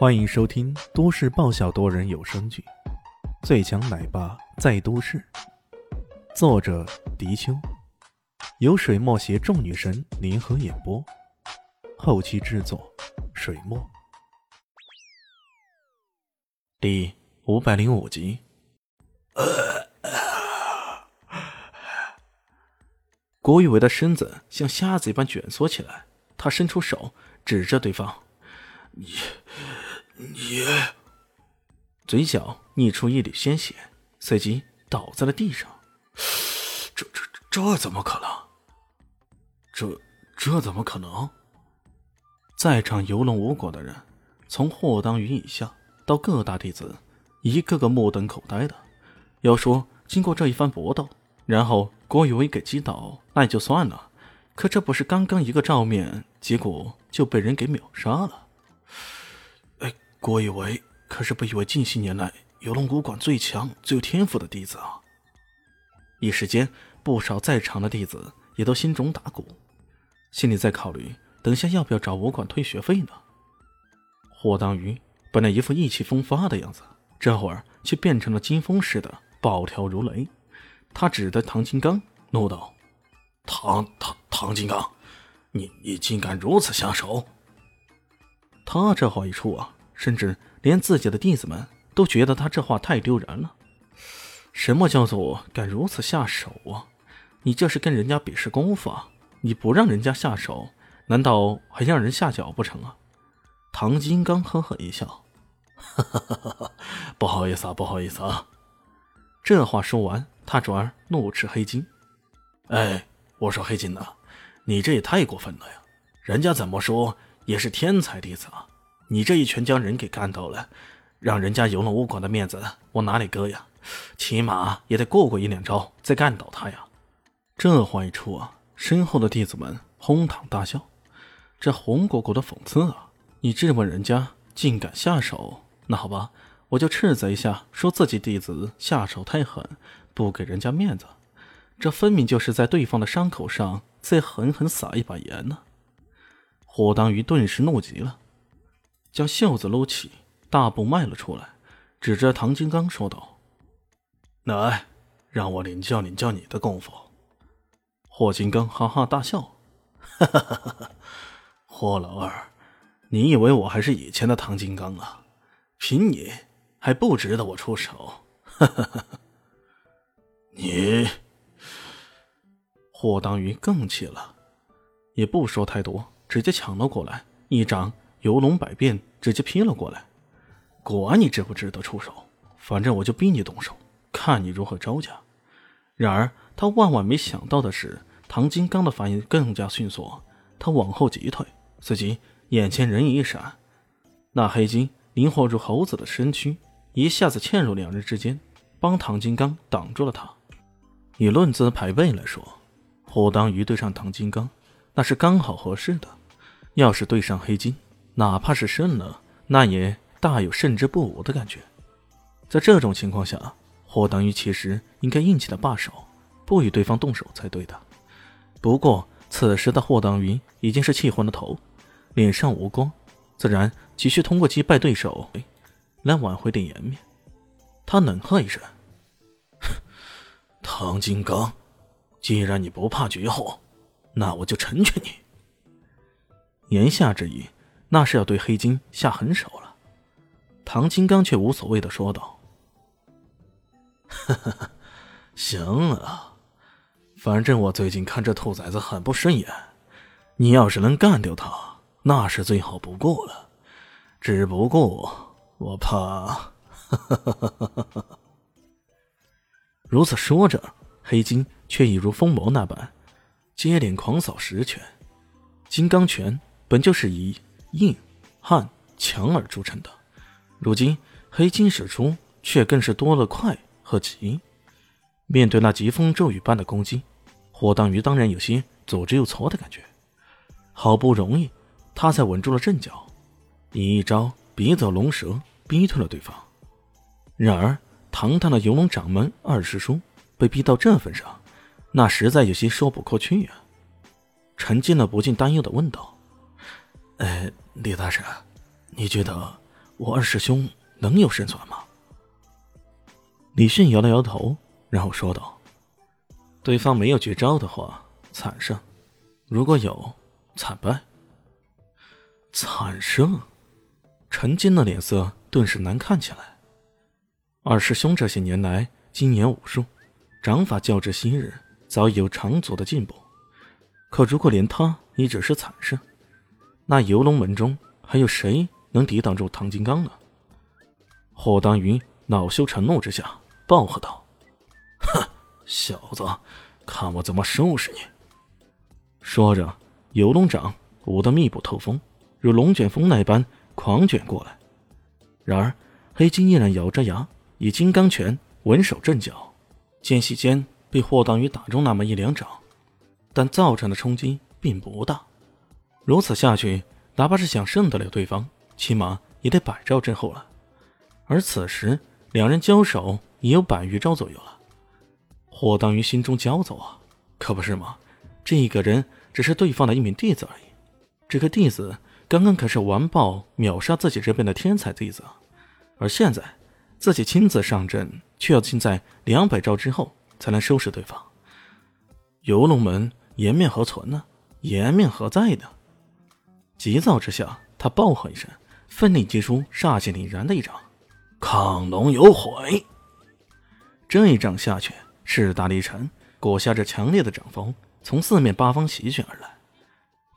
欢迎收听都市爆笑多人有声剧《最强奶爸在都市》，作者：迪秋，由水墨携众女神联合演播，后期制作：水墨。第五百零五集。郭玉伟的身子像瞎子一般卷缩起来，他伸出手指着对方：“你。”你，嘴角溢出一缕鲜血，随即倒在了地上。这这这怎么可能？这这怎么可能？在场游龙无果的人，从霍当云以下到各大弟子，一个个目瞪口呆的。要说经过这一番搏斗，然后郭雨薇给击倒，那也就算了。可这不是刚刚一个照面，结果就被人给秒杀了。郭以为可是被誉为近些年来游龙武馆最强、最有天赋的弟子啊！一时间，不少在场的弟子也都心中打鼓，心里在考虑：等下要不要找武馆退学费呢？霍当鱼本来一副意气风发的样子，这会儿却变成了惊风似的暴跳如雷。他指着唐金刚怒道：“唐唐唐金刚，你你竟敢如此下手！”他这话一出啊！甚至连自己的弟子们都觉得他这话太丢人了。什么叫做敢如此下手啊？你这是跟人家比试功夫啊？你不让人家下手，难道还让人下脚不成啊？唐金刚呵呵一笑，不好意思啊，不好意思啊。这话说完，他转而怒斥黑金：“哎，我说黑金呐，你这也太过分了呀！人家怎么说也是天才弟子啊！”你这一拳将人给干倒了，让人家游龙武馆的面子往哪里搁呀？起码也得过过一两招再干倒他呀！这话一出啊，身后的弟子们哄堂大笑。这红果果的讽刺啊！你质问人家竟敢下手，那好吧，我就斥责一下，说自己弟子下手太狠，不给人家面子。这分明就是在对方的伤口上再狠狠撒一把盐呢！霍当鱼顿时怒极了。将袖子撸起，大步迈了出来，指着唐金刚说道：“来，让我领教领教你的功夫。”霍金刚哈哈大笑：“哈哈哈哈霍老二，你以为我还是以前的唐金刚啊？凭你还不值得我出手？”哈哈哈！你，霍当鱼更气了，也不说太多，直接抢了过来，一掌。游龙百变，直接劈了过来。管你值不值得出手，反正我就逼你动手，看你如何招架。然而他万万没想到的是，唐金刚的反应更加迅速。他往后急退，随即眼前人影一闪，那黑金灵活如猴子的身躯，一下子嵌入两人之间，帮唐金刚挡住了他。以论资排辈来说，霍当鱼对上唐金刚，那是刚好合适的。要是对上黑金，哪怕是胜了，那也大有胜之不武的感觉。在这种情况下，霍当鱼其实应该硬气的罢手，不与对方动手才对的。不过此时的霍当鱼已经是气昏了头，脸上无光，自然急需通过击败对手来挽回点颜面。他冷喝一声：“唐金刚，既然你不怕绝后，那我就成全你。”言下之意。那是要对黑金下狠手了，唐金刚却无所谓的说道：“ 行啊，反正我最近看这兔崽子很不顺眼，你要是能干掉他，那是最好不过了。只不过我怕 ……”如此说着，黑金却已如疯魔那般，接连狂扫十拳。金刚拳本就是以。硬、悍、强而著称的，如今黑金使出，却更是多了快和急。面对那疾风骤雨般的攻击，火当鱼当然有些左支右挫的感觉。好不容易，他才稳住了阵脚，以一招笔走龙蛇逼退了对方。然而，堂堂的游龙掌门二师叔被逼到这份上，那实在有些说不过去啊。陈金呢，不禁担忧的问道。哎，李大神，你觉得我二师兄能有胜算吗？李迅摇了摇头，然后说道：“对方没有绝招的话，惨胜；如果有，惨败。”惨胜，陈金的脸色顿时难看起来。二师兄这些年来精研武术，掌法较之昔日早已有长足的进步。可如果连他也只是惨胜，那游龙门中还有谁能抵挡住唐金刚呢？霍当云恼羞成怒之下，暴喝道：“哼，小子，看我怎么收拾你！”说着，游龙掌舞得密不透风。如龙卷风那般狂卷过来，然而黑金依然咬着牙，以金刚拳稳守阵脚，间隙间被霍当云打中那么一两掌，但造成的冲击并不大。如此下去，哪怕是想胜得了对方，起码也得百招之后了。而此时两人交手已有百余招左右了，霍当于心中焦躁啊，可不是吗？这个人只是对方的一名弟子而已，这个弟子。刚刚可是完爆秒杀自己这边的天才弟子，而现在自己亲自上阵，却要近在两百招之后才能收拾对方。游龙门颜面何存呢？颜面何在呢？急躁之下，他暴喝一声，奋力击出煞气凛然的一掌——亢龙有悔。这一掌下去，势大力沉，裹挟着强烈的掌风，从四面八方席卷而来。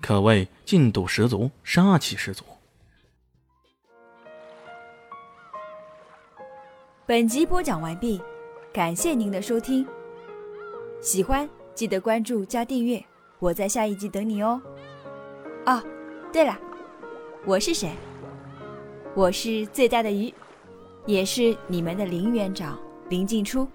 可谓劲度十足，杀气十足。本集播讲完毕，感谢您的收听。喜欢记得关注加订阅，我在下一集等你哦。啊，对了，我是谁？我是最大的鱼，也是你们的林园长林静初。